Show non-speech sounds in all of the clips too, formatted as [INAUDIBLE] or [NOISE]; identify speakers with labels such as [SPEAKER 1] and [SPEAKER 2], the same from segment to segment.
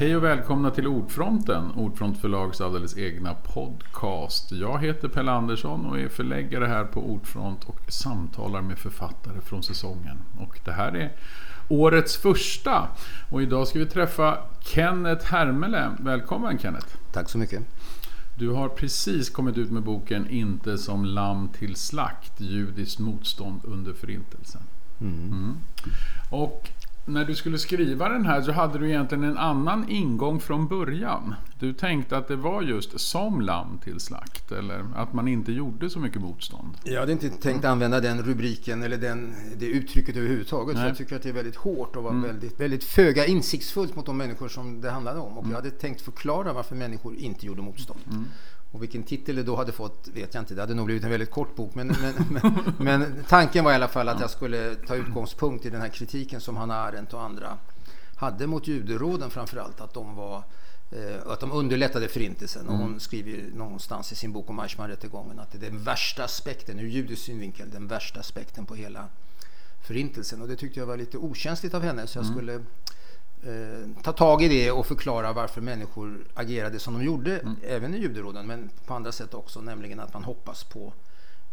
[SPEAKER 1] Hej och välkomna till Ordfronten, Ordfront förlags alldeles egna podcast. Jag heter Pelle Andersson och är förläggare här på Ordfront och samtalar med författare från säsongen. Och det här är årets första. Och idag ska vi träffa Kenneth Hermele. Välkommen Kenneth!
[SPEAKER 2] Tack så mycket!
[SPEAKER 1] Du har precis kommit ut med boken Inte som lamm till slakt, judiskt motstånd under förintelsen. Mm. Mm. Och när du skulle skriva den här så hade du egentligen en annan ingång från början. Du tänkte att det var just som lamm till slakt, eller att man inte gjorde så mycket motstånd.
[SPEAKER 2] Jag hade inte tänkt använda den rubriken eller den, det uttrycket överhuvudtaget. För jag tycker att det är väldigt hårt och var mm. väldigt, väldigt föga insiktsfullt mot de människor som det handlade om. Och mm. jag hade tänkt förklara varför människor inte gjorde motstånd. Mm. Och vilken titel det då hade fått vet jag inte. Det hade nog blivit en väldigt kort bok. Men, men, men, [LAUGHS] men tanken var i alla fall att jag skulle ta utgångspunkt i den här kritiken som Hanna Arendt och andra hade mot juderåden framförallt. Att de var eh, att de underlättade förintelsen. Och hon mm. skriver någonstans i sin bok om Eichmann-rättegången att det är den värsta aspekten, ur judisk synvinkel, den värsta aspekten på hela förintelsen. Och det tyckte jag var lite okänsligt av henne så jag mm. skulle eh, ta tag i det och förklara varför människor agerade som de gjorde, mm. även i juderåden, men på andra sätt också, nämligen att man hoppas på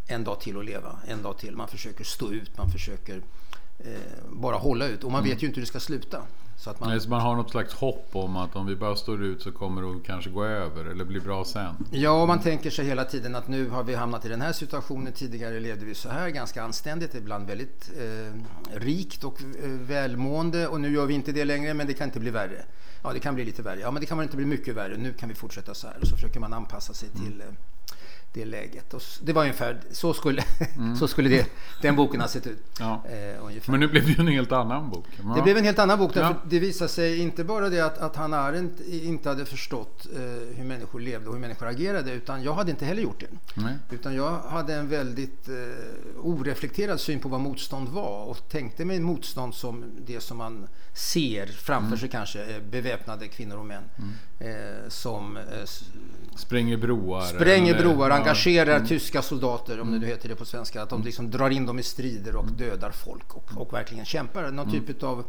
[SPEAKER 2] en dag till att leva, en dag till. Man försöker stå ut, man försöker eh, bara hålla ut och man mm. vet ju inte hur det ska sluta.
[SPEAKER 1] Så att man, Nej, så man har något slags hopp om att om vi bara står ut så kommer det kanske gå över eller bli bra sen.
[SPEAKER 2] Ja, man tänker sig hela tiden att nu har vi hamnat i den här situationen. Tidigare levde vi så här ganska anständigt, ibland väldigt eh, rikt och eh, välmående och nu gör vi inte det längre men det kan inte bli värre. Ja, det kan bli lite värre. Ja, men det kan väl inte bli mycket värre. Nu kan vi fortsätta så här och så försöker man anpassa sig mm. till eh, det läget. Och det var ungefär så skulle, mm. [LAUGHS] så skulle det, den boken ha sett ut. Ja.
[SPEAKER 1] Eh, Men nu blev det ju en helt annan bok.
[SPEAKER 2] Ja. Det blev en helt annan bok. Därför ja. Det visade sig inte bara det att, att Hanna Arendt inte hade förstått eh, hur människor levde och hur människor agerade. Utan jag hade inte heller gjort det. Nej. Utan jag hade en väldigt eh, oreflekterad syn på vad motstånd var. Och tänkte mig motstånd som det som man ser framför mm. sig kanske. Eh, beväpnade kvinnor och män. Mm. Eh, som eh,
[SPEAKER 1] Spränger broar.
[SPEAKER 2] Spränger eller, broar, engagerar mm. tyska soldater, om det nu mm. heter det på svenska. Att de liksom drar in dem i strider och mm. dödar folk och, och verkligen kämpar. Någon mm. typ av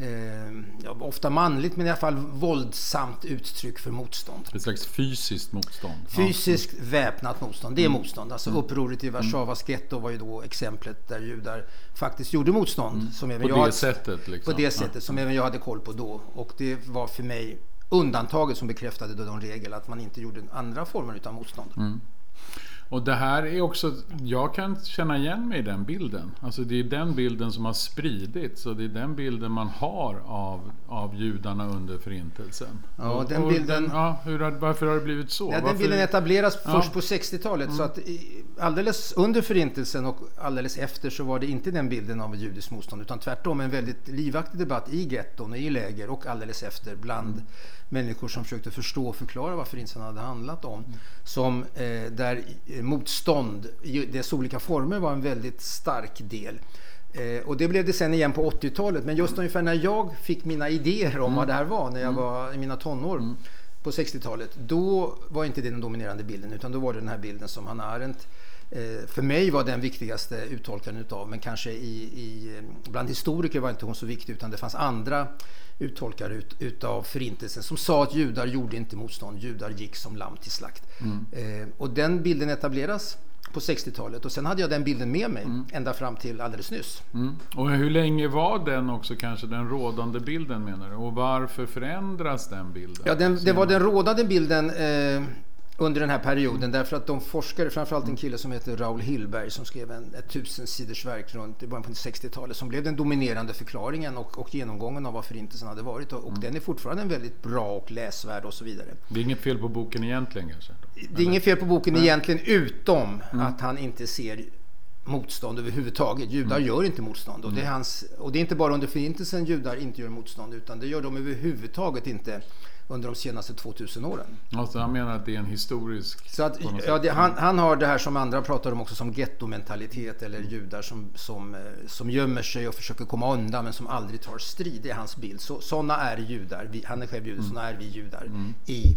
[SPEAKER 2] Eh, ofta manligt men i alla fall våldsamt uttryck för motstånd.
[SPEAKER 1] Ett slags fysiskt motstånd?
[SPEAKER 2] Fysiskt ja. väpnat motstånd, det är mm. motstånd. Alltså mm. upproret i Warszawas getto var ju då exemplet där judar faktiskt gjorde motstånd.
[SPEAKER 1] Mm. Som även på jag, det sättet? Liksom.
[SPEAKER 2] På det sättet ja. som även jag hade koll på då. Och det var för mig undantaget som bekräftade då de regel att man inte gjorde andra former av motstånd. Mm.
[SPEAKER 1] Och det här är också, jag kan känna igen mig i den bilden. Alltså det är den bilden som har spridits och det är den bilden man har av, av judarna under förintelsen.
[SPEAKER 2] Ja, den bilden... Den,
[SPEAKER 1] ja, hur varför har det blivit så?
[SPEAKER 2] Ja, den bilden etableras ja. först på 60-talet. Mm. Så att alldeles under förintelsen och alldeles efter så var det inte den bilden av judiskt motstånd utan tvärtom en väldigt livaktig debatt i getton och i läger och alldeles efter bland mm. människor som försökte förstå och förklara vad förintelsen hade handlat om. Mm. Som, eh, där motstånd i dess olika former var en väldigt stark del. Eh, och det blev det sen igen på 80-talet. Men just ungefär när jag fick mina idéer om mm. vad det här var, när jag mm. var i mina tonår mm. på 60-talet, då var inte det den dominerande bilden, utan då var det den här bilden som Hanna Arendt för mig var den viktigaste uttolkaren utav, men kanske i, i, bland historiker var inte hon så viktig, utan det fanns andra uttolkare ut, utav förintelsen som sa att judar gjorde inte motstånd, judar gick som lamm till slakt. Mm. Eh, och den bilden etableras på 60-talet och sen hade jag den bilden med mig mm. ända fram till alldeles nyss.
[SPEAKER 1] Mm. Och hur länge var den också kanske den rådande bilden menar du? Och varför förändras den bilden?
[SPEAKER 2] Ja, den, det var den rådande bilden eh, under den här perioden därför att de forskare, framförallt en kille som heter Raoul Hillberg som skrev en, ett tusensiders verk runt i början på 60-talet som blev den dominerande förklaringen och, och genomgången av vad förintelsen hade varit och, och mm. den är fortfarande en väldigt bra och läsvärd och så vidare.
[SPEAKER 1] Det är inget fel på boken egentligen kanske?
[SPEAKER 2] Det är inget fel på boken Nej. egentligen utom mm. att han inte ser motstånd överhuvudtaget. Judar mm. gör inte motstånd och det, är hans, och det är inte bara under förintelsen judar inte gör motstånd utan det gör de överhuvudtaget inte under de senaste 2000 åren.
[SPEAKER 1] Alltså han menar att det är en historisk...
[SPEAKER 2] Så att, ja, det, han, han, har det här som andra pratar om också som gettomentalitet eller judar som, som, eh, som gömmer sig och försöker komma undan men som aldrig tar strid. Det är hans bild. Så, sådana är judar. Vi, han är själv jude, mm. sådana är vi judar mm. i,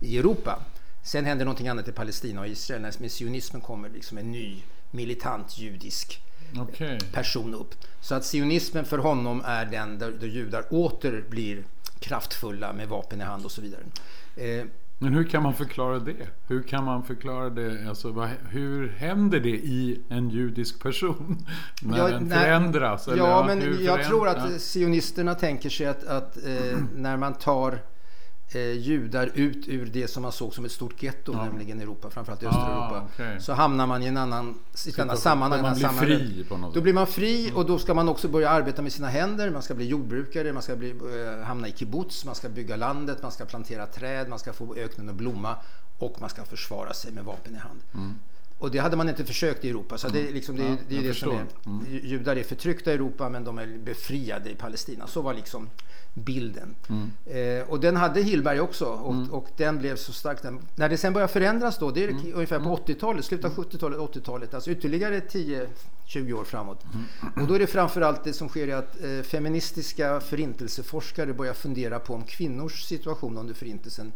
[SPEAKER 2] i Europa. Sen händer någonting annat i Palestina och Israel när sionismen kommer liksom en ny militant judisk okay. person upp. Så att sionismen för honom är den där, där judar åter blir kraftfulla med vapen i hand och så vidare.
[SPEAKER 1] Eh, men hur kan man förklara det? Hur kan man förklara det? Alltså, vad, hur händer det i en judisk person? [LAUGHS] När ja, den förändras?
[SPEAKER 2] Ja, ja men jag tror att sionisterna tänker sig att, att eh, när man tar eh, judar ut ur det som man såg som ett stort getto, ja. nämligen Europa, framförallt i Östeuropa. Ah, okay. Så hamnar man i en annan, ett sammanhang.
[SPEAKER 1] Man blir fri på något
[SPEAKER 2] Då blir man fri mm. och då ska man också börja arbeta med sina händer. Man ska bli jordbrukare, man ska bli, eh, hamna i kibbutz, man ska bygga landet, man ska plantera träd, man ska få öknen att blomma och man ska försvara sig med vapen i hand. Mm. Och det hade man inte försökt i Europa. Så det, är liksom, det, ja, det är det som är. Mm. Judar är förtryckta i Europa men de är befriade i Palestina. Så var liksom bilden. Mm. Eh, och den hade Hillberg också och, mm. och den blev så stark. Den, när det sen började förändras då, det är mm. ungefär på 80-talet, mm. slutet av 70-talet, 80-talet, alltså ytterligare 10-20 år framåt. Mm. Och då är det framförallt det som sker i att eh, feministiska förintelseforskare börjar fundera på om kvinnors situation under förintelsen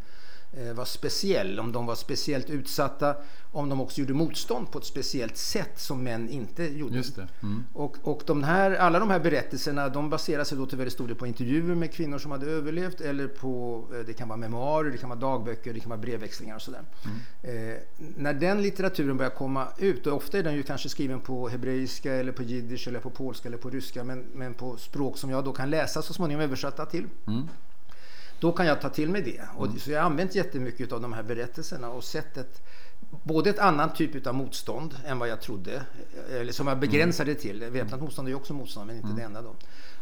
[SPEAKER 2] var speciell, om de var speciellt utsatta, om de också gjorde motstånd på ett speciellt sätt som män inte gjorde. Mm. Och, och de här, alla de här berättelserna de baserar sig då till väldigt stor del på intervjuer med kvinnor som hade överlevt eller på, eh, det kan vara memoarer, det kan vara dagböcker, det kan vara brevväxlingar och sådär. Mm. Eh, när den litteraturen börjar komma ut, och ofta är den ju kanske skriven på hebreiska eller på jiddisch eller på polska eller på ryska, men, men på språk som jag då kan läsa så småningom översatta till. Mm. Då kan jag ta till mig det. Och, mm. Så jag har använt jättemycket av de här berättelserna och sett ett, både ett annan typ av motstånd än vad jag trodde, eller som jag begränsade mm. till. Väpnat motstånd är ju också motstånd, men inte mm. det enda. Då.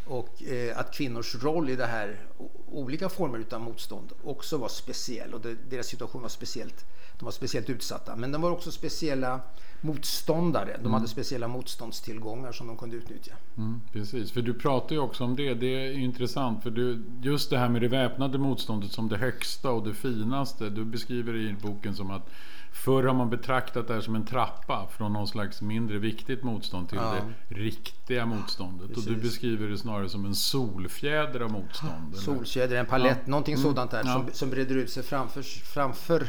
[SPEAKER 2] Och eh, att kvinnors roll i det här, olika former av motstånd, också var speciell. Och det, deras situation var speciellt, de var speciellt utsatta. Men de var också speciella motståndare. De mm. hade speciella motståndstillgångar som de kunde utnyttja.
[SPEAKER 1] Mm, precis, för du pratar ju också om det. Det är intressant för du, just det här med det väpnade motståndet som det högsta och det finaste. Du beskriver det i boken som att Förr har man betraktat det här som en trappa från någon slags mindre viktigt motstånd till ja. det riktiga motståndet. Precis. Och du beskriver det snarare som en solfjäder av motstånd.
[SPEAKER 2] Solfjäder, en palett, ja. någonting mm. sådant där ja. som, som breder ut sig framför, framför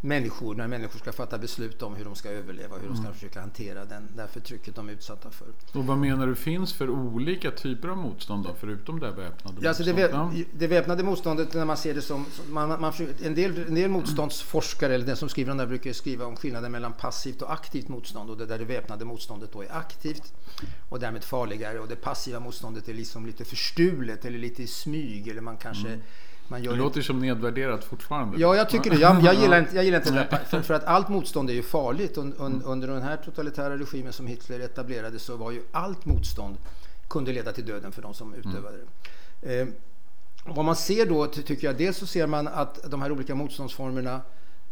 [SPEAKER 2] människor när människor ska fatta beslut om hur de ska överleva, hur de ska mm. försöka hantera den, det här förtrycket de är utsatta för.
[SPEAKER 1] Och vad menar du finns för olika typer av motstånd då, förutom det väpnade
[SPEAKER 2] ja, alltså det, det väpnade motståndet när man ser det som, man, man, en, del, en del motståndsforskare, eller den som skriver om det här, brukar skriva om skillnaden mellan passivt och aktivt motstånd och det där det väpnade motståndet då är aktivt och därmed farligare och det passiva motståndet är liksom lite förstulet eller lite i smyg eller man kanske mm
[SPEAKER 1] man gör det låter inte... som nedvärderat fortfarande.
[SPEAKER 2] Ja, jag tycker det. Jag, jag gillar inte, jag gillar inte det. [LAUGHS] För, för, att allt motstånd är ju farligt. Un, un, under den här totalitära regimen som Hitler etablerade så var ju allt motstånd kunde leda till döden för de som utövade det. Eh, vad man ser då, tycker jag, dels så ser man att de här olika motståndsformerna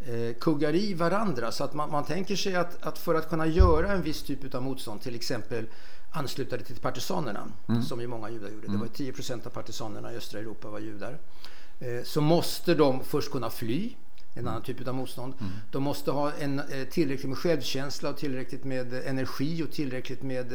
[SPEAKER 2] eh, kuggar i varandra. Så att man, man tänker sig att, att, för att kunna göra en viss typ av motstånd, till exempel ansluta det till partisanerna, mm. som ju många judar gjorde. Det var 10 procent av partisanerna i östra Europa var judar. Eh, så måste de först kunna fly, en annan typ av motstånd. Mm. De måste ha en, eh, tillräckligt med självkänsla och tillräckligt med energi och tillräckligt med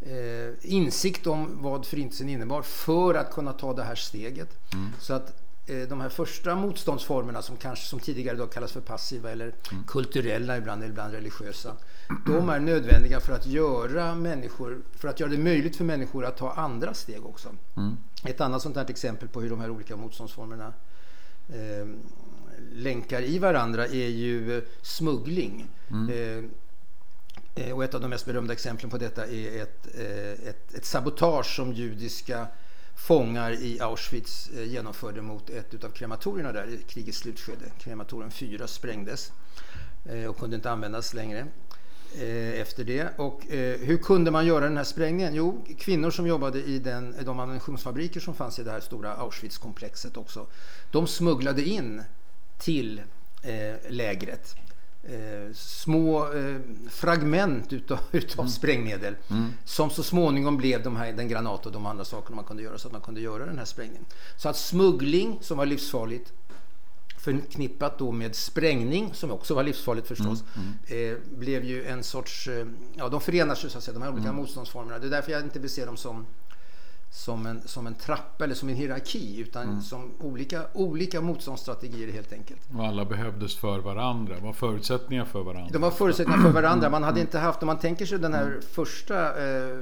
[SPEAKER 2] eh, insikt om vad förintelsen innebar för att kunna ta det här steget. Mm. Så att eh, de här första motståndsformerna som kanske som tidigare då kallas för passiva eller mm. kulturella ibland, eller ibland religiösa. De är nödvändiga för att göra människor, för att göra det möjligt för människor att ta andra steg också. Ett annat sånt här exempel på hur de här olika motståndsformerna eh, länkar i varandra är ju smuggling. Mm. Eh, eh, och ett av de mest berömda exemplen på detta är ett, eh, ett, ett sabotage som judiska fångar i Auschwitz eh, genomförde mot ett av krematorierna där i krigets slutskede. Krematorium 4 sprängdes eh, och kunde inte användas längre. Eh, efter det. Och eh, hur kunde man göra den här sprängningen? Jo, kvinnor som jobbade i den, de ammunitionsfabriker som fanns i det här stora Auschwitz-komplexet också. De smugglade in till eh, lägret eh, små eh, fragment utav, [LAUGHS] utav mm. sprängmedel mm. som så småningom blev de här, den granat och de andra sakerna man kunde göra så att man kunde göra den här sprängningen. Så att smuggling som var livsfarligt förknippat då med sprängning, som också var livsfarligt förstås, mm, mm. Eh, blev ju en sorts... Eh, ja, de förenar sig så att säga, de här olika mm. motståndsformerna. Det är därför jag inte vill se dem som, som, en, som en trappa eller som en hierarki, utan mm. som olika, olika motståndsstrategier helt enkelt.
[SPEAKER 1] Och alla behövdes för varandra, var förutsättningar för varandra.
[SPEAKER 2] De var förutsättningar för varandra. Man hade mm. inte haft, om man tänker sig den här första, eh,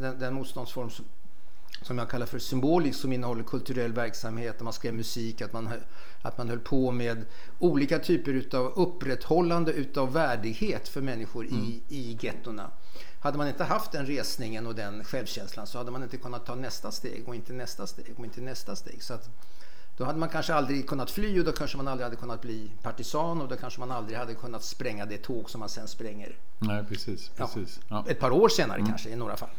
[SPEAKER 2] den, den motståndsform som som jag kallar för symbolisk som innehåller kulturell verksamhet, där man skrev musik, att man, att man höll på med olika typer utav upprätthållande utav värdighet för människor mm. i, i gettona. Hade man inte haft den resningen och den självkänslan så hade man inte kunnat ta nästa steg och inte nästa steg och inte nästa steg. Så att, då hade man kanske aldrig kunnat fly och då kanske man aldrig hade kunnat bli partisan och då kanske man aldrig hade kunnat spränga det tåg som man sen spränger.
[SPEAKER 1] Nej, precis. precis.
[SPEAKER 2] Ja, ett par år senare mm. kanske i några fall.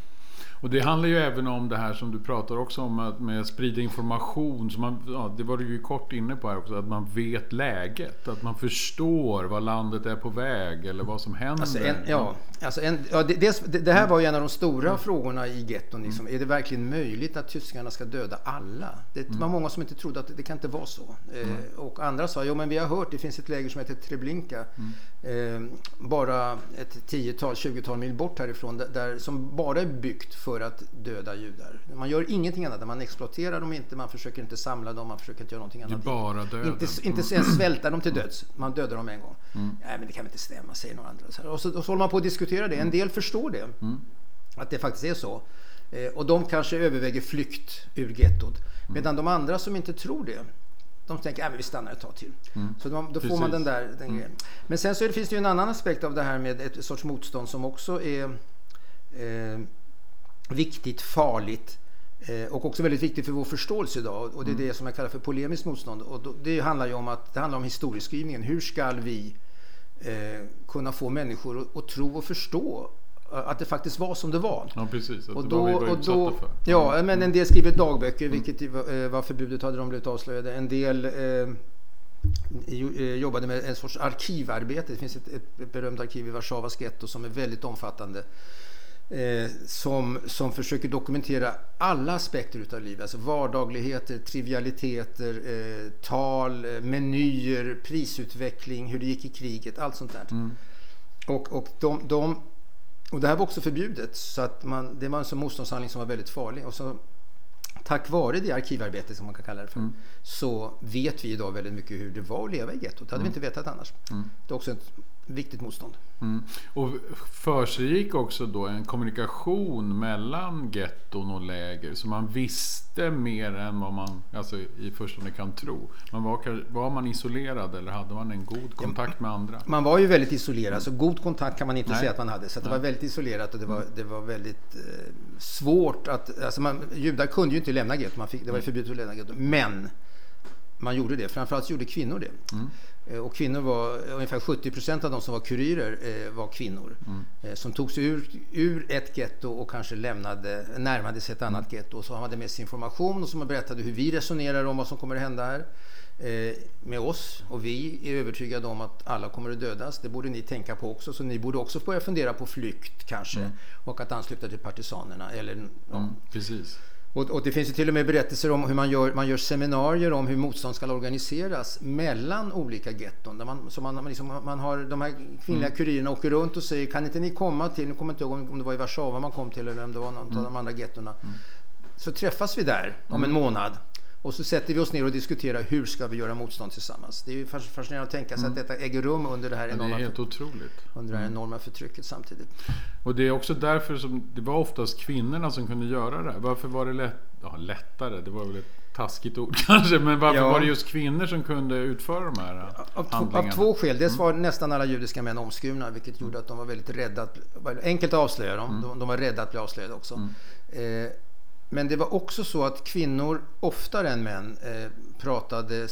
[SPEAKER 1] Och det handlar ju även om det här som du pratar också om att med sprida information. Så man, ja, det var du ju kort inne på här också, att man vet läget. Att man förstår vad landet är på väg eller vad som händer.
[SPEAKER 2] Alltså en, ja, alltså en, ja det, det, det, här var ju en av de stora mm. frågorna i getton. Liksom. Mm. Är det verkligen möjligt att tyskarna ska döda alla? Det var mm. många som inte trodde att det, kan inte vara så. Eh, och andra sa, jo men vi har hört, det finns ett läger som heter Treblinka. Mm. Eh, bara ett tiotal, tjugotal mil bort härifrån. Där, som bara är byggt för för att döda judar. Man gör ingenting annat. Man exploaterar dem inte, man försöker inte samla dem, man försöker inte göra någonting annat.
[SPEAKER 1] Det är bara döden.
[SPEAKER 2] Inte, inte ens svälta dem till döds. Man dödar dem en gång. Mm. Nej, men det kan väl inte stämma, säger några andra. Och så, och så håller man på att diskutera det. En del förstår det. Mm. Att det faktiskt är så. Eh, och de kanske överväger flykt ur gettot. Mm. Medan de andra som inte tror det, de tänker att vi stannar ett tag till. Mm. Så de, då får man den där den mm. Men sen så finns det ju en annan aspekt av det här med ett sorts motstånd som också är eh, viktigt, farligt eh, och också väldigt viktigt för vår förståelse idag. Och det är mm. det som jag kallar för polemiskt motstånd. Och det handlar ju om att det handlar om historieskrivningen. Hur ska vi eh, kunna få människor att, att tro och förstå att det faktiskt var som det var.
[SPEAKER 1] Ja, precis. och då, var vi var och då, för.
[SPEAKER 2] Ja, men en del skriver dagböcker, mm. vilket eh, var förbjudet hade de blivit avslöjade. En del eh, jobbade med en sorts arkivarbete. Det finns ett, ett berömt arkiv i Warszawas getto som är väldigt omfattande eh, som, som försöker dokumentera alla aspekter utav livet. Alltså vardagligheter, trivialiteter, eh, tal, eh, menyer, prisutveckling, hur det gick i kriget, allt sånt där. Mm. Och, och, de, de, och det här var också förbjudet, så att man, det var en sån motståndshandling som var väldigt farlig. Och så, tack vare det arkivarbetet som man kan kalla det för, mm. så vet vi idag väldigt mycket hur det var att leva i gettot. Det hade mm. vi inte vetat annars. Mm. Det är också ett viktigt motstånd.
[SPEAKER 1] Mm. Och försiggick också då en kommunikation mellan getton och läger så man visste mer än vad man alltså, i förstone kan tro. Man var, var man isolerad eller hade man en god kontakt med andra?
[SPEAKER 2] Man var ju väldigt isolerad, så god kontakt kan man inte Nej. säga att man hade. Så det var väldigt isolerat och det var, det var väldigt eh, svårt att... Alltså man, judar kunde ju inte lämna getton, det var förbjudet att lämna getton. Men man gjorde det. Framförallt gjorde kvinnor det. Mm. Eh, och kvinnor var, ungefär 70 procent av de som var kurirer eh, var kvinnor. Mm. Eh, som togs ur, ur ett getto och kanske lämnade, närmade sig ett annat mm. getto. Och så hade med sig information och som berättade hur vi resonerar om vad som kommer att hända här. med oss och vi är övertygade om att alla kommer att dödas. Det borde ni tänka på också. Så ni borde också börja fundera på flykt kanske. Mm. Och att ansluta till partisanerna. Eller,
[SPEAKER 1] ja. Mm, precis.
[SPEAKER 2] Och, och, det finns ju till och med berättelser om hur man gör, man gör seminarier om hur motstånd ska organiseras mellan olika getton. Där man, så man, liksom, man har de här kvinnliga mm. kurirerna åker runt och säger kan inte ni komma till, nu kommer inte ihåg om det var i Warszawa man kom till eller om det var någon mm. av de andra gettona. Mm. Så träffas vi där om en mm. månad och så sätter vi oss ner och diskuterar hur ska vi göra motstånd tillsammans. Det är ju fascinerande att tänka sig mm. att detta äger rum under det här enorma,
[SPEAKER 1] det är helt otroligt.
[SPEAKER 2] Under det här mm. enorma förtrycket samtidigt.
[SPEAKER 1] Och det är också därför som det var oftast kvinnorna som kunde göra det. Varför var det lätt, ja, lättare? Det var väl ett taskigt ord [LAUGHS] kanske. Men varför ja. var det just kvinnor som kunde utföra de här
[SPEAKER 2] av, handlingarna? Av två skäl. Dels mm. var nästan alla judiska män omskurna vilket gjorde att de var väldigt rädda. Att, enkelt att avslöja dem. Mm. De, de, var rädda att bli avslöjade också. Mm. Eh, men det var också så att kvinnor oftare än män eh, pratade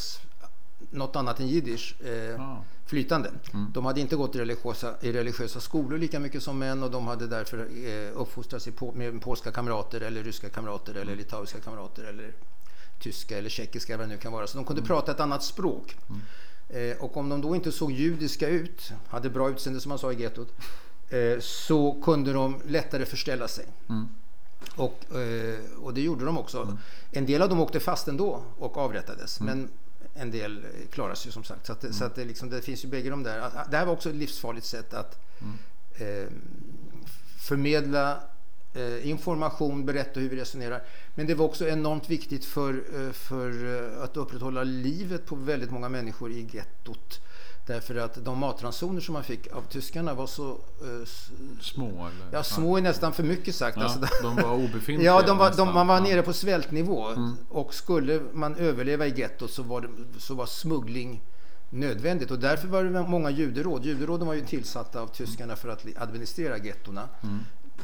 [SPEAKER 2] något annat än jiddisch eh, ah. flytande. Mm. De hade inte gått i religiösa, i religiösa skolor lika mycket som män och de hade därför eh, uppfostrats på, med polska kamrater eller ryska kamrater eller litauiska kamrater eller tyska eller tjeckiska vad det nu kan vara. Så de kunde mm. prata ett annat språk. Mm. Eh, och om de då inte såg judiska ut, hade bra utseende som man sa i gettot, eh, så kunde de lättare förställa sig. Mm. Och, eh, och det gjorde de också. Mm. En del av dem åkte fast ändå och avrättades. Mm. Men en del klarade sig som sagt. Så, att, mm. så att det, liksom, det, finns ju bägge de där. Det här var också ett livsfarligt sätt att mm. eh, förmedla eh, information, berätta hur vi resonerar. Men det var också enormt viktigt för, eh, för att upprätthålla livet på väldigt många människor i gettot. Därför att de matransoner som man fick av tyskarna var så... Uh,
[SPEAKER 1] små? Eller?
[SPEAKER 2] Ja, små är nästan för mycket sagt.
[SPEAKER 1] Ja,
[SPEAKER 2] alltså,
[SPEAKER 1] de var obefintliga? [LAUGHS]
[SPEAKER 2] ja, de var, de, man var nere på svältnivå. Mm. Och skulle man överleva i gettot så var, det, så var smuggling nödvändigt. Och därför var det många juderåd. Juderåden var ju tillsatta av tyskarna för att administrera gettorna. Mm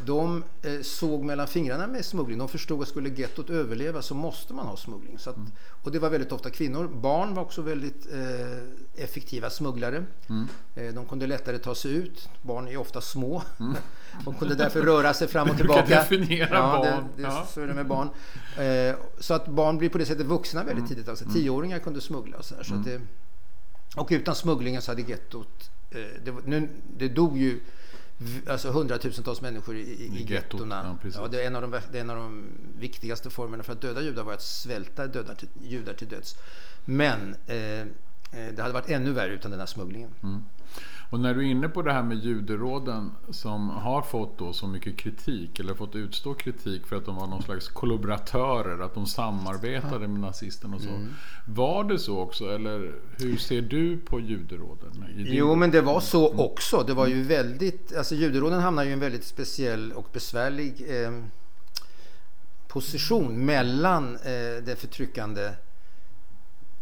[SPEAKER 2] de eh, såg mellan fingrarna med smuggling. De förstod att skulle gettot överleva så måste man ha smuggling. Att, mm. Och det var väldigt ofta kvinnor. Barn var också väldigt eh, effektiva smugglare. Mm. Eh, de kunde lättare ta sig ut. Barn är ofta små. Mm. [LAUGHS] de kunde därför röra sig fram och tillbaka. Du
[SPEAKER 1] definiera ja, barn.
[SPEAKER 2] Det, det, ja. Så är det med barn. Eh, så att barn blir på det sättet vuxna väldigt mm. tidigt. Alltså, tioåringar kunde smuggla. Och, så, så mm. det, och utan smugglingen så hade gettot... Eh, det, nu, det dog ju alltså hundratusentals människor i, i, I gettona. Ja, ja, det, är en av de, det är en av de viktigaste formerna för att döda judar var att svälta döda till, judar till döds. Men eh, eh, det hade varit ännu värre utan den här smugglingen. Mm.
[SPEAKER 1] Och när du är inne på det här med juderåden som har fått då så mycket kritik eller fått utstå kritik för att de var någon slags kollaboratörer, att de samarbetade med nazisterna och så. Mm. Var det så också eller hur ser du på juderåden?
[SPEAKER 2] Jo men det var så mm. också. Det var ju väldigt, alltså juderåden hamnar ju i en väldigt speciell och besvärlig eh, position mellan eh, det förtryckande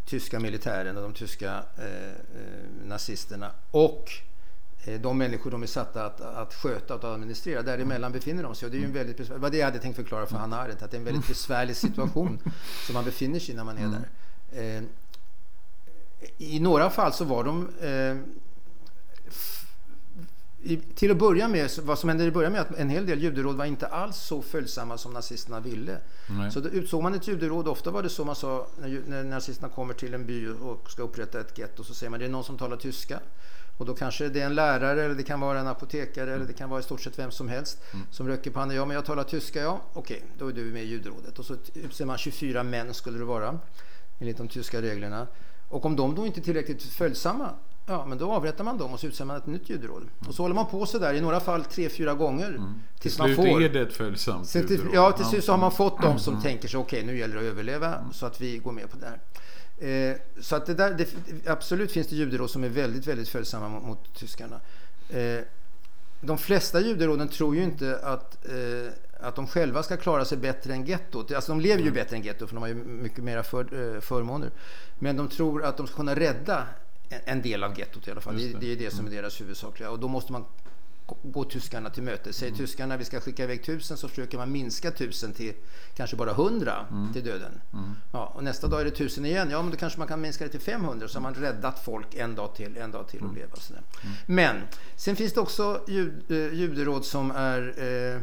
[SPEAKER 2] tyska militären och de tyska eh, eh, nazisterna och eh, de människor de är satta att, att sköta och administrera. Däremellan befinner de sig. Och det är ju en väldigt det var det jag hade tänkt förklara för Hanna Arendt, att det är en väldigt besvärlig situation [LAUGHS] som man befinner sig i när man är där. Eh, I några fall så var de eh, i, till att börja med, vad som hände i början med att en hel del juderåd var inte alls så följsamma som nazisterna ville. Nej. Så då utsåg man ett juderåd. Ofta var det så man sa när, när nazisterna kommer till en by och ska upprätta ett getto så säger man det är någon som talar tyska. Och då kanske det är en lärare eller det kan vara en apotekare mm. eller det kan vara i stort sett vem som helst mm. som röker på handen. Ja, men jag talar tyska, ja. Okej, då är du med i juderådet. Och så utser man 24 män skulle det vara enligt de tyska reglerna. Och om de då inte är tillräckligt följsamma Ja, men då avrättar man dem och så utser man ett nytt juderåd. Mm. Och så håller man på så där i några fall tre, fyra gånger. Mm.
[SPEAKER 1] Tills till man får. är det ett följsamt
[SPEAKER 2] till, juderåd. Ja, till slut så har man fått dem som mm. tänker sig okej, okay, nu gäller det att överleva mm. så att vi går med på det här. Eh, så att det där, det, absolut finns det juderåd som är väldigt, väldigt följsamma mot, mot tyskarna. Eh, de flesta juderåden tror ju inte att, eh, att de själva ska klara sig bättre än gettot. Alltså de lever ju mm. bättre än gettot för de har ju mycket mera för, eh, förmåner. Men de tror att de ska kunna rädda en del av gettot i alla fall. Det. det. är det som är mm. deras huvudsakliga. Och då måste man gå tyskarna till möte. Säger mm. tyskarna vi ska skicka iväg tusen så försöker man minska tusen till kanske bara hundra mm. till döden. Mm. Ja, och nästa dag är det tusen igen. Ja, men då kanske man kan minska det till 500 så har man räddat folk en dag till, en dag till och mm. leva. Mm. Men sen finns det också jud, eh, juderåd som är eh,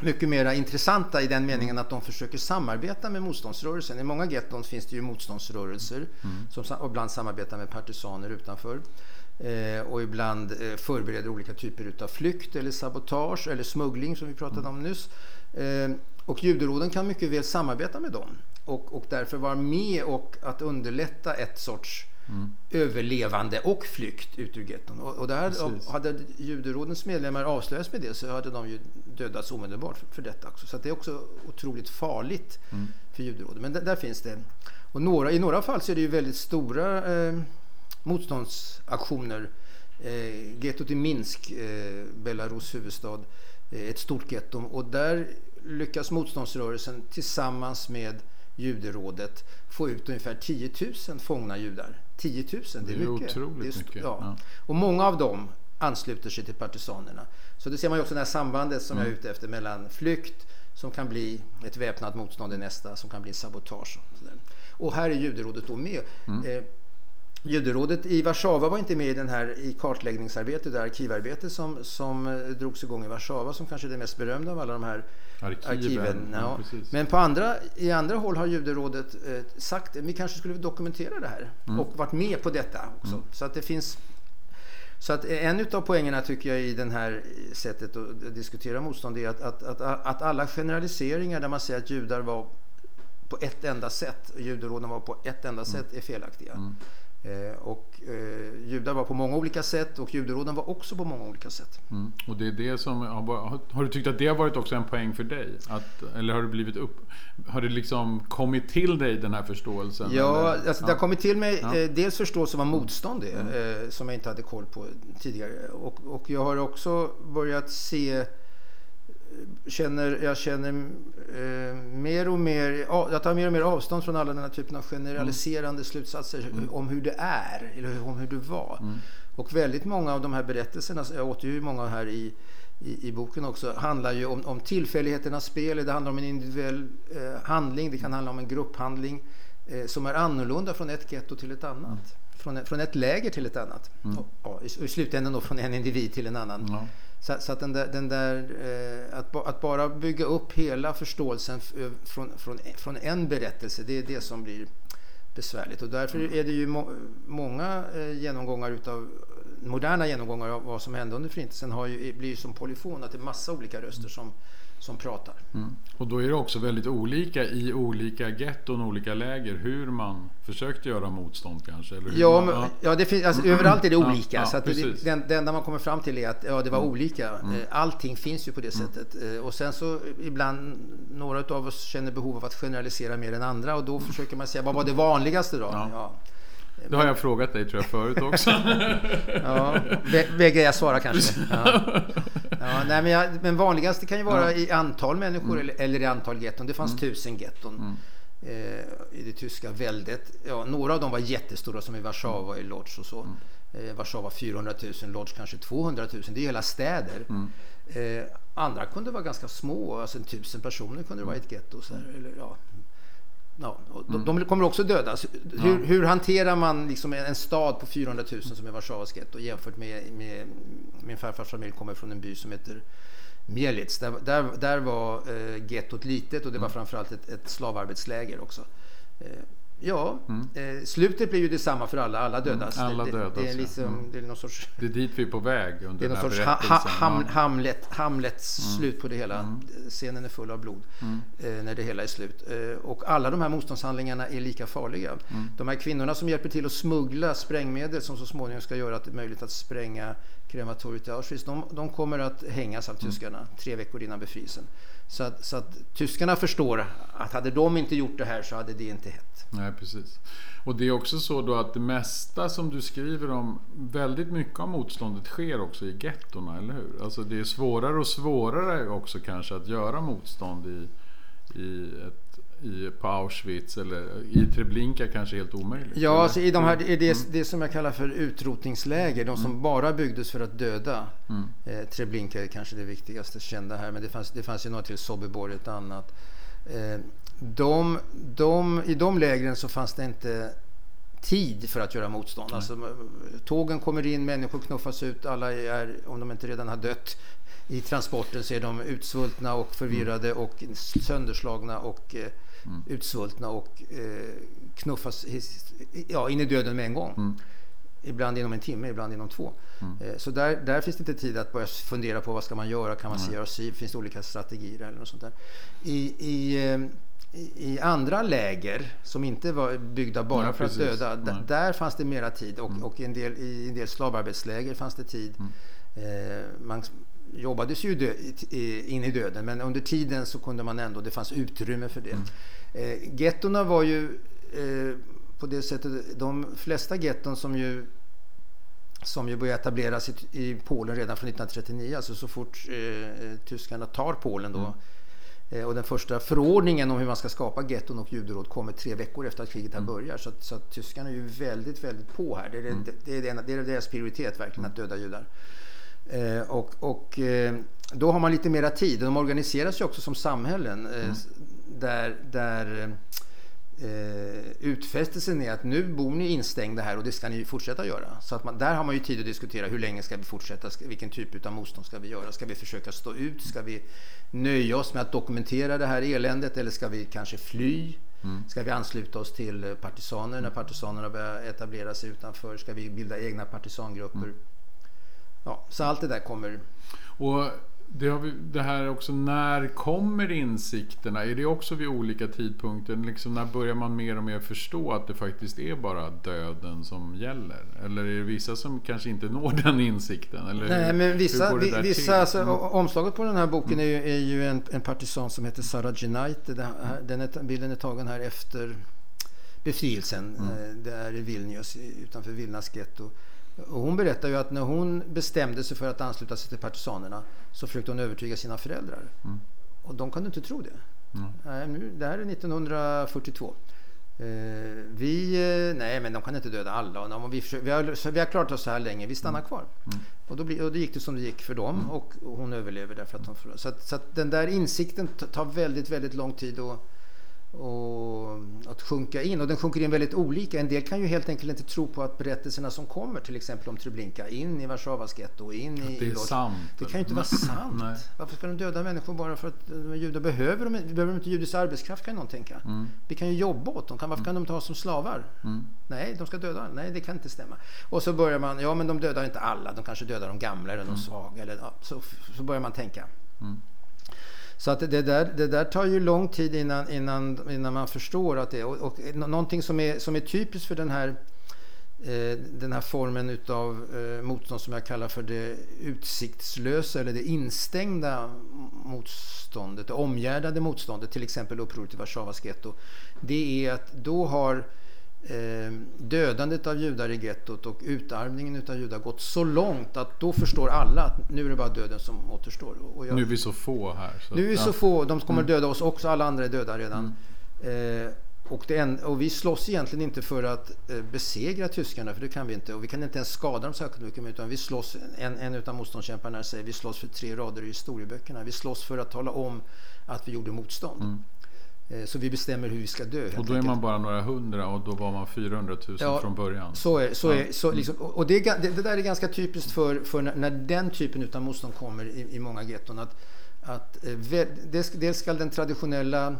[SPEAKER 2] mycket mer intressanta i den meningen att de försöker samarbeta med motståndsrörelsen. I många getton finns det ju motståndsrörelser mm. som ibland samarbetar med partisaner utanför eh, och ibland eh, förbereder olika typer av flykt eller sabotage eller smuggling som vi pratade mm. om nyss. Eh, och juderåden kan mycket väl samarbeta med dem och, och därför vara med och att underlätta ett sorts Mm. överlevande och flykt ut ur getton. Och, och där, hade juderådens medlemmar avslöjats med det så hade de ju dödats omedelbart för, för detta också. Så det är också otroligt farligt mm. för juderåden. Men där, där, finns det. Och några, I några fall så är det ju väldigt stora eh, motståndsaktioner. Eh, gettot i Minsk, eh, Belarus huvudstad, eh, ett stort getto. Och där lyckas motståndsrörelsen tillsammans med juderådet få ut ungefär 10 000 fångna judar. 10 000, det är, det är mycket.
[SPEAKER 1] otroligt är, mycket. Ja. Ja.
[SPEAKER 2] Och många av dem ansluter sig till partisanerna. Så det ser man ju också det här sambandet som mm. jag är ute efter mellan flykt som kan bli ett väpnat motstånd i nästa, som kan bli sabotage. Och, och här är juderådet då med. Mm. Eh, Juderådet i Warszawa var inte med i den här i kartläggningsarbetet, det arkivarbete som, som eh, drogs igång i Warszawa som kanske är det mest berömda av alla de här arkiven. arkiven. Ja. Ja, Men på andra, i andra håll har Juderådet eh, sagt att vi kanske skulle dokumentera det här mm. och varit med på detta också. Mm. Så att det finns så att en av poängerna tycker jag i det här sättet att diskutera motstånd är att, att, att, att alla generaliseringar där man säger att judar var på ett enda sätt, juderåden var på ett enda mm. sätt, är felaktiga. Mm. Eh, och eh, judar var på många olika sätt och juderåden var också på många olika sätt.
[SPEAKER 1] Mm. Och det är det som, har, har, du tyckt att det har varit också en poäng för dig? Att, eller har det blivit upp, har det liksom kommit till dig den här förståelsen?
[SPEAKER 2] Ja, alltså, ja. det har kommit till mig ja. eh, dels förståelse vad motstånd är, mm. eh, som jag inte hade koll på tidigare. Och, och jag har också börjat se känner, jag känner eh, mer och mer, jag tar mer och mer avstånd från alla den här typen av generaliserande mm. slutsatser mm. om hur det är, eller om hur det var. Mm. Och väldigt många av de här berättelserna, jag återger ju många här i, i, i, boken också, handlar ju om, om tillfälligheternas spel, det handlar om en individuell eh, handling, det kan handla om en grupphandling eh, som är annorlunda från ett getto till ett annat. Mm. Från, från ett läger till ett annat. Mm. Och, och, i, I slutändan då från en individ till en annan. Ja. Så, så, att, den där, den där eh, att, att, bara bygga upp hela förståelsen från, från, från en berättelse, det är det som blir besvärligt. Och därför är det ju må, många eh, genomgångar utav moderna genomgångar av vad som hände under Förintelsen har ju, blir ju som polyfon, att det är massa olika röster som som pratar. Mm.
[SPEAKER 1] Och då är det också väldigt olika i olika getton, olika läger, hur man försökte göra motstånd kanske? Eller
[SPEAKER 2] ja,
[SPEAKER 1] man,
[SPEAKER 2] men, ja. det finns, alltså, överallt är det olika. Ja, så att det, det, det enda man kommer fram till är att ja, det var mm. olika. Mm. Eh, allting finns ju på det mm. sättet. Eh, och sen så ibland, några av oss känner behov av att generalisera mer än andra och då försöker man säga, vad var det vanligaste då? Ja.
[SPEAKER 1] Det har jag frågat dig tror jag förut också. [LAUGHS]
[SPEAKER 2] ja, vägrar jag svara kanske. Ja. Ja, nej, men, jag, men vanligaste kan ju vara ja. i antal människor mm. eller, i antal getton. Det fanns mm. tusen getton mm. eh, i det tyska väldet. Ja, några av dem var jättestora som i Warszawa i Lodz och så. Mm. Eh, Warszawa 400 000, Lodz kanske 200 000. Det är hela städer. Mm. Eh, andra kunde vara ganska små, alltså en tusen personer kunde det vara i ett getto. Så här, eller, ja, Ja, de, mm. kommer också dödas. Hur, ja. hur hanterar man liksom en stad på 400 000 som är Warszawas getto jämfört med, med min farfars familj kommer från en by som heter Mielitz. Där, där, där var eh, gettot litet och det var mm. framförallt ett, ett slavarbetsläger också. Eh, Ja, mm. eh, slutet blir ju detsamma för alla. Alla mm, dödas.
[SPEAKER 1] Mm, alla dödas
[SPEAKER 2] det, det, är liksom, mm. det är någon sorts...
[SPEAKER 1] Det är dit vi är på väg under
[SPEAKER 2] Det är någon sorts ha, ha, ham, Hamlet, Hamlets mm. slut på det hela. Mm. Scenen är full av blod eh, när det hela är slut. Eh, och alla de här motståndshandlingarna är lika farliga. De här kvinnorna som hjälper till att smuggla sprängmedel som så småningom ska göra det möjligt att spränga krematoriet i Auschwitz, de, de kommer att hängas av tyskarna tre veckor innan befrielsen. Så att, så att tyskarna förstår att hade de inte gjort det här så hade det inte hänt.
[SPEAKER 1] Nej, precis. Och det är också så då att det mesta som du skriver om, väldigt mycket av motståndet sker också i gettorna, eller hur? Alltså det är svårare och svårare också kanske att göra motstånd i, i ett i, på Auschwitz eller i Treblinka kanske helt omöjligt?
[SPEAKER 2] Ja, alltså i de här, det, det, mm. det som jag kallar för utrotningsläger, de som mm. bara byggdes för att döda. Mm. Eh, Treblinka är kanske det viktigaste kända här, men det fanns, det fanns ju några till, Sobibor ett annat. Eh, de, de, I de lägren så fanns det inte tid för att göra motstånd. Alltså, tågen kommer in, människor knuffas ut, alla är, om de inte redan har dött, i transporten så är de utsvultna och förvirrade mm. och sönderslagna och eh, mm. utsvultna och eh, knuffas ja, in i döden med en gång. Mm. Ibland inom en timme, ibland inom två. Mm. Eh, så där, där finns det inte tid att börja fundera på vad ska man göra, kan man mm. göra si, finns det olika strategier eller något sånt där. I, i, eh, i andra läger som inte var byggda bara ja, för precis. att döda, där, där fanns det mera tid och, mm. och en del, i en del slavarbetsläger fanns det tid. Mm. Eh, man, jobbades ju dö, in i döden men under tiden så kunde man ändå, det fanns utrymme för det. Mm. Eh, gettorna var ju eh, på det sättet, de flesta getton som ju som ju började etableras i, i, Polen redan från 1939, alltså så fort eh, tyskarna tar Polen då. Mm. Eh, och den första förordningen om hur man ska skapa getton och juderåd kommer tre veckor efter att kriget mm. har börjat. Så, så tyskarna är ju väldigt, väldigt på här. Det är, mm. det, det, är, det är deras prioritet verkligen, att döda judar. Eh, och, och eh, då har man lite mera tid. De organiseras ju också som samhällen eh, mm. där, där utfästelsen är att nu bor ni instängda här och det ska ni fortsätta göra. Så att man, där har man ju tid att diskutera hur länge ska vi fortsätta, vilken typ av motstånd ska vi göra? Ska vi försöka stå ut? Ska vi nöja oss med att dokumentera det här eländet eller ska vi kanske fly? Mm. Ska vi ansluta oss till partisaner när partisanerna börjar etablera sig utanför? Ska vi bilda egna partisangrupper? Mm. Ja, så allt det där kommer...
[SPEAKER 1] Och det, har vi, det här också, när kommer insikterna? Är det också vid olika tidpunkter? Liksom när börjar man mer och mer förstå att det faktiskt är bara döden som gäller? Eller är det vissa som kanske inte når [LAUGHS] den insikten? Eller
[SPEAKER 2] Nej,
[SPEAKER 1] hur,
[SPEAKER 2] men vissa, vissa alltså, mm. omslaget på den här boken är ju, är ju en, en, partisan som heter Sarah Genaite. Den är, bilden är tagen här efter befrielsen. Mm. Eh, det är i Vilnius utanför Vilnas getto. Och hon berättar ju att när hon bestämde sig för att ansluta sig till partisanerna så försökte hon övertyga sina föräldrar. Mm. Och de kunde inte tro det. Mm. Nej, nu, det här är 1942. Eh, vi, eh, nej men de kan inte döda alla. Och vi, försöker, vi, har, vi har klarat oss så här länge, vi stannar mm. kvar. Mm. Och, då bli, och då gick det som det gick för dem mm. och, och, hon överlever därför att de förlorade. Så, att, så att den där insikten tar väldigt, väldigt lång tid att och att sjunka in. Och den sjunker in väldigt olika. En del kan ju helt enkelt inte tro på att berättelserna som kommer, till exempel om Treblinka, in i Warszawas getto, in i...
[SPEAKER 1] Det är sant.
[SPEAKER 2] Det kan ju inte vara sant. Nej. Varför ska de döda människor bara för att de är judar? Behöver de, behöver de inte judisk arbetskraft kan någon tänka. Mm. Vi kan ju jobba åt dem. Varför kan de ta som slavar? Mm. Nej, de ska döda. Nej, det kan inte stämma. Och så börjar man, ja men de dödar inte alla. De kanske dödar de gamla eller de mm. svaga. Eller, ja, så, så börjar man tänka. Mm. Så att det, där, det där tar ju lång tid innan, innan, innan man förstår att det är. Och, och någonting som är, som är typiskt för den här, eh, den här formen utav eh, motstånd som jag kallar för det utsiktslösa eller det instängda motståndet, det omgärdade motståndet, till exempel upproret i Warszawas getto. Det är att då har Eh, dödandet av judar i gettot och utarmningen av judar gått så långt att då förstår alla att nu är det bara döden som återstår.
[SPEAKER 1] Jag, nu är vi så få här.
[SPEAKER 2] Så, nu är vi ja. så få, de kommer mm. döda oss också, alla andra är döda redan. Mm. Eh, och, en, och, vi slåss egentligen inte för att eh, besegra tyskarna, för det kan vi inte. Och vi kan inte ens skada dem särskilt mycket, utan vi slåss, en, en av motståndskämparna säger, vi slåss för tre rader i historieböckerna. Vi slåss för att tala om att vi gjorde motstånd. Mm. Eh, så vi bestämmer hur vi ska dö.
[SPEAKER 1] Och då är man bara några hundra och då var man 400 000 ja, från början.
[SPEAKER 2] Så är, så är, så mm. liksom, och det, det, det, där är ganska typiskt för, för när, när, den typen av motstånd kommer i, i många getton. Att, att, eh, dels, ska den traditionella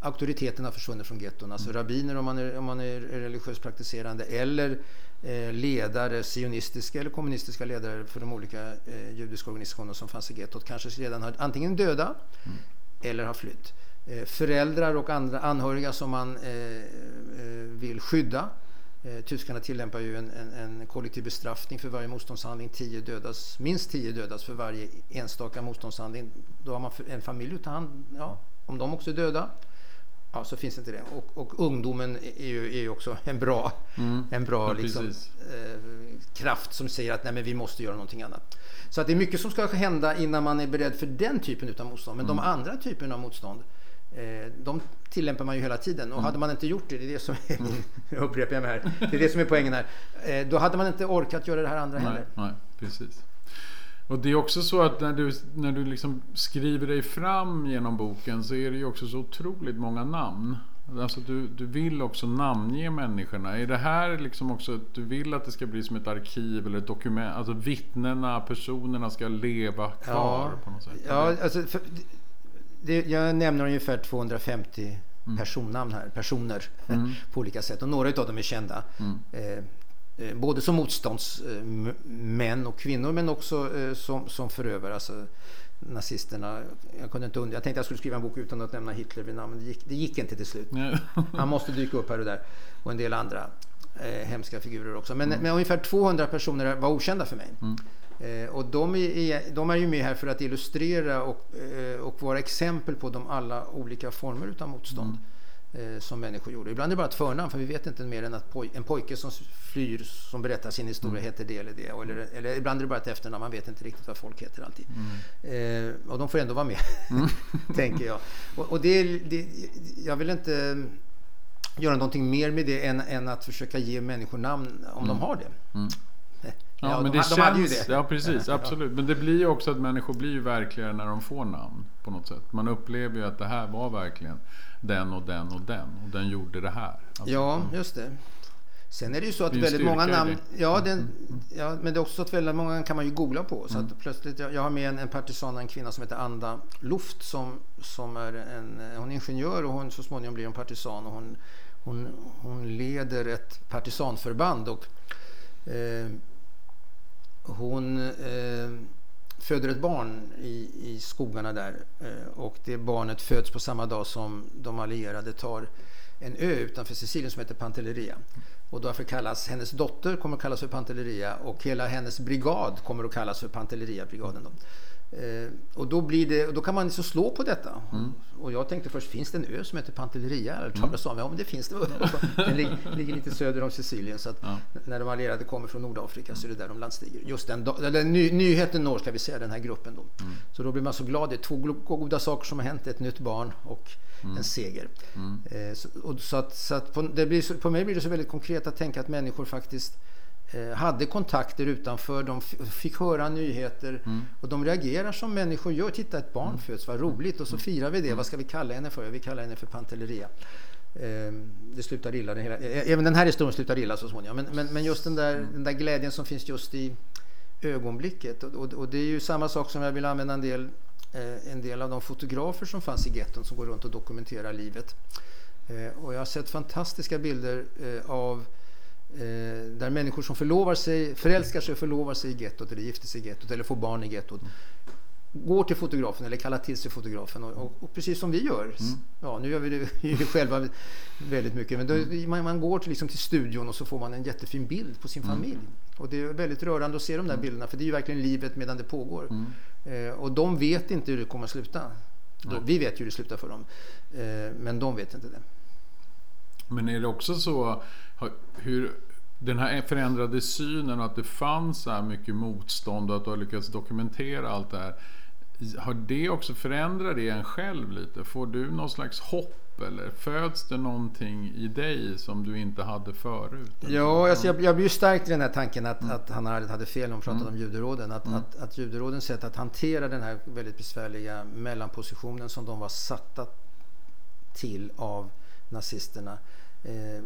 [SPEAKER 2] auktoriteten ha försvunnit från getton. Alltså mm. rabbiner om man är, om man är religiöst praktiserande eller eh, ledare, sionistiska eller kommunistiska ledare för de olika judiska organisationer som fanns i gettot kanske redan har antingen döda mm. eller har flytt. Eh, föräldrar och andra anhöriga som man eh, eh, vill skydda. Tyskarna tillämpar ju en, en, en, kollektiv bestraffning för varje motståndshandling. Tio dödas, minst tio dödas för varje enstaka motståndshandling. Då har man en familj att ta hand ja, Om de också är döda, ja, så finns inte det. Och, och ungdomen är ju, är också en bra, mm. en bra ja, liksom, eh, kraft som säger att nej, men vi måste göra någonting annat. Så att det är mycket som ska hända innan man är beredd för den typen av motstånd. Men mm. de andra typerna av motstånd de tillämpar man ju hela tiden och mm. hade man inte gjort det, det är det som är, [LAUGHS] upprepar jag mig här, det är det som är poängen här. Eh, då hade man inte orkat göra det här andra
[SPEAKER 1] nej,
[SPEAKER 2] heller.
[SPEAKER 1] Nej, precis. Och det är också så att när du, när du liksom skriver dig fram genom boken så är det ju också så otroligt många namn. Alltså du, du vill också namnge människorna. Är det här liksom också att du vill att det ska bli som ett arkiv eller ett dokument? Alltså vittnena, personerna ska leva kvar
[SPEAKER 2] ja,
[SPEAKER 1] på något sätt?
[SPEAKER 2] Ja, alltså, för, det, jag nämner ungefär 250 mm. personnamn här, personer mm. [LAUGHS] på olika sätt och några av dem är kända. Mm. Eh, eh både som motståndsmän och kvinnor men också eh, som, som förövare. Alltså, nazisterna. Jag, kunde inte jag tänkte att jag skulle skriva en bok utan att nämna Hitler vid namn. Det gick, det gick inte till slut. [LAUGHS] Han måste dyka upp här och där. Och en del andra eh, hemska figurer också. Men, mm. men ungefär 200 personer var okända för mig. Mm. Eh, och de är, de är ju med här för att illustrera och, eh, och vara exempel på de alla olika former utav motstånd mm. eh, som människor gjorde. Ibland är det bara ett förnamn för vi vet inte mer än att poj en pojke som flyr, som berättar sin historia mm. heter det eller det. Eller, eller ibland är det bara ett efternamn, man vet inte riktigt vad folk heter alltid. Mm. Eh, och de får ändå vara med, mm. [LAUGHS] tänker jag. Och, och det, det, jag vill inte göra någonting mer med det än, än att försöka ge människor namn om de mm. har det. Mm.
[SPEAKER 1] Ja, ja men de, det de känns, ju det. Ja, precis. Absolut. Men det blir ju också att människor blir ju verkligare när de får namn på något sätt. Man upplever ju att det här var verkligen den och den och den och den gjorde det här.
[SPEAKER 2] Alltså, ja, just det. Sen är det ju så att väldigt många namn, ja, den, mm, mm. ja, men det är också så att väldigt många kan man ju googla på. Så mm. att plötsligt, jag, jag har med en, en partisan, en kvinna som heter Anda Luft som, som är en, hon är ingenjör och hon så småningom blir en partisan och hon, hon, hon leder ett partisanförband och eh, hon, eh, föder ett barn i, i skogarna där eh, och det barnet föds på samma dag som de allierade tar en ö utanför Sicilien som heter Pantelleria. Och därför kallas hennes dotter kommer att kallas för Pantelleria och hela hennes brigad kommer att kallas för Pantelleria-brigaden. Eh, och då, blir det, då kan man liksom slå på detta. Mm. Och jag tänkte först, finns det en ö som heter Pantelleria? Eller talas mm. Ja, men det finns det. [LAUGHS] Den ligger, ligger lite söder om Sicilien. Så ja. när de allierade kommer från Nordafrika så är det där de landstiger. Just den eller ny, nyheten når, ska vi säga, den här gruppen då. Mm. Så då blir man så glad. Det är två goda saker som har hänt. Ett nytt barn och mm. en seger. Mm. Eh, så, och, så, att, så att på, blir, på mig blir det så väldigt konkret att tänka att människor faktiskt hade kontakter utanför, de fick höra nyheter mm. och de reagerar som människor gör. Titta, ett barn mm. föds, vad roligt! Och så firar vi det. Mm. Vad ska vi kalla henne för? Vi kallar henne för Pantelleria. Eh, det slutar illa. Hela, eh, även den här historien slutar illa så småningom. Men, men, men just den där, mm. den där glädjen som finns just i ögonblicket. Och, och, och, det är ju samma sak som jag vill använda en del, en del av de fotografer som fanns i getton som går runt och dokumenterar livet. och jag har sett fantastiska bilder av Eh, där människor som förlovar sig, förälskar sig och förlovar sig i gettot eller gifter sig i gettot eller får barn i gettot går till fotografen eller kallar till sig fotografen och, och, och precis som vi gör. Mm. Ja, nu gör vi det [LAUGHS] ju själva väldigt mycket. Men då, mm. man, man, går till, liksom till studion och så får man en jättefin bild på sin mm. familj. Och det är väldigt rörande att se de där mm. bilderna för det är ju verkligen livet medan det pågår. Mm. Eh, och de vet inte hur det kommer att sluta. Då, vi vet ju hur det slutar för dem. Eh, men de vet inte det.
[SPEAKER 1] Men är det också så hur den här förändrade synen och att det fanns så här mycket motstånd och att du har lyckats dokumentera allt det här. Har det också förändrat det en själv lite? Får du någon slags hopp eller föds det någonting i dig som du inte hade förut?
[SPEAKER 2] Ja, alltså jag, jag blir stärkt i den här tanken att, mm. att han hade fel när han pratade mm. om juderåden. Att, mm. att, att juderådens sätt att hantera den här väldigt besvärliga mellanpositionen som de var satta till av nazisterna Eh,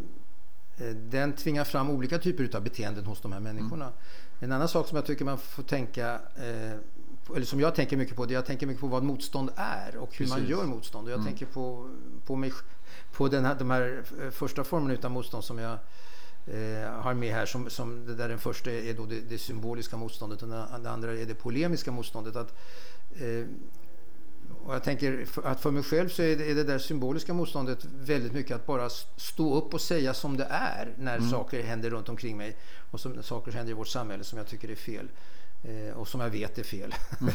[SPEAKER 2] den tvingar fram olika typer av beteenden hos de här människorna. Mm. En annan sak som jag tycker man får tänka, eh, eller som jag tänker mycket på, det jag tänker mycket på vad motstånd är och hur Precis. man gör motstånd. Och jag mm. tänker på, på, mig, på den här, de här eh, första formerna av motstånd som jag eh, har med här. Som, som där den första är då det, det symboliska motståndet och det andra är det polemiska motståndet. Att, eh, och jag tänker att för mig själv så är det, är det, där symboliska motståndet väldigt mycket att bara stå upp och säga som det är när mm. saker händer runt omkring mig och som, saker händer i vårt samhälle som jag tycker är fel. Eh, och som jag vet är fel. Mm.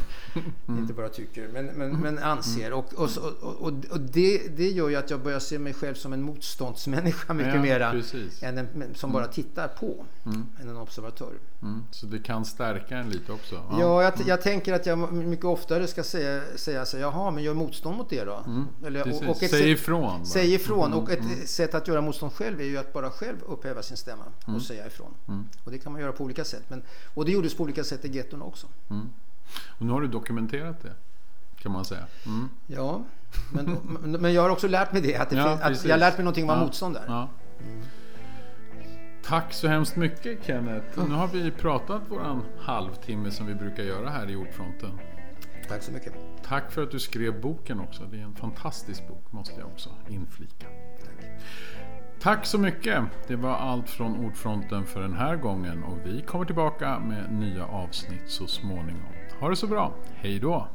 [SPEAKER 2] [LAUGHS] Inte bara tycker, men, men, mm. men anser. Och, och, och, och det, det gör ju att jag börjar se mig själv som en motståndsmänniska mycket ja, mera än en som bara mm. tittar på, mm. än en observatör.
[SPEAKER 1] Mm. Så det kan stärka en lite också?
[SPEAKER 2] Ja, ja jag, jag, tänker att jag mycket oftare ska säga, säga så jaha, men gör motstånd mot det då?
[SPEAKER 1] Eller, och, ett säg ifrån. Bara.
[SPEAKER 2] Säg ifrån. Och ett sätt att göra motstånd själv är ju att bara själv upphäva sin stämma och säga ifrån. Och det kan man göra på olika sätt. Men, och det gjordes på olika sätt getton också. Mm.
[SPEAKER 1] Och nu har du dokumenterat det, kan man säga. Mm.
[SPEAKER 2] Ja, men, men jag har också lärt mig det. Att, det ja, finns, att jag har lärt mig någonting om ja. motstånd är. Ja. Mm.
[SPEAKER 1] Tack så hemskt mycket Kenneth. Nu har vi pratat våran halvtimme som vi brukar göra här i Ordfronten.
[SPEAKER 2] Tack så mycket.
[SPEAKER 1] Tack för att du skrev boken också. Det är en fantastisk bok måste jag också inflika. Tack så mycket! Det var allt från Ordfronten för den här gången och vi kommer tillbaka med nya avsnitt så småningom. Ha det så bra, hej då!